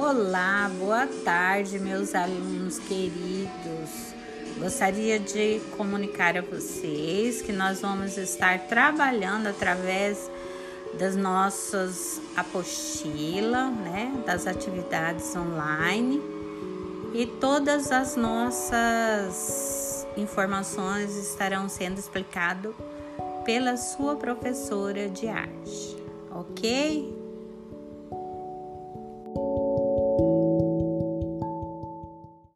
Olá, boa tarde, meus alunos queridos. Gostaria de comunicar a vocês que nós vamos estar trabalhando através das nossas apostilas, né, das atividades online e todas as nossas informações estarão sendo explicado pela sua professora de arte, ok?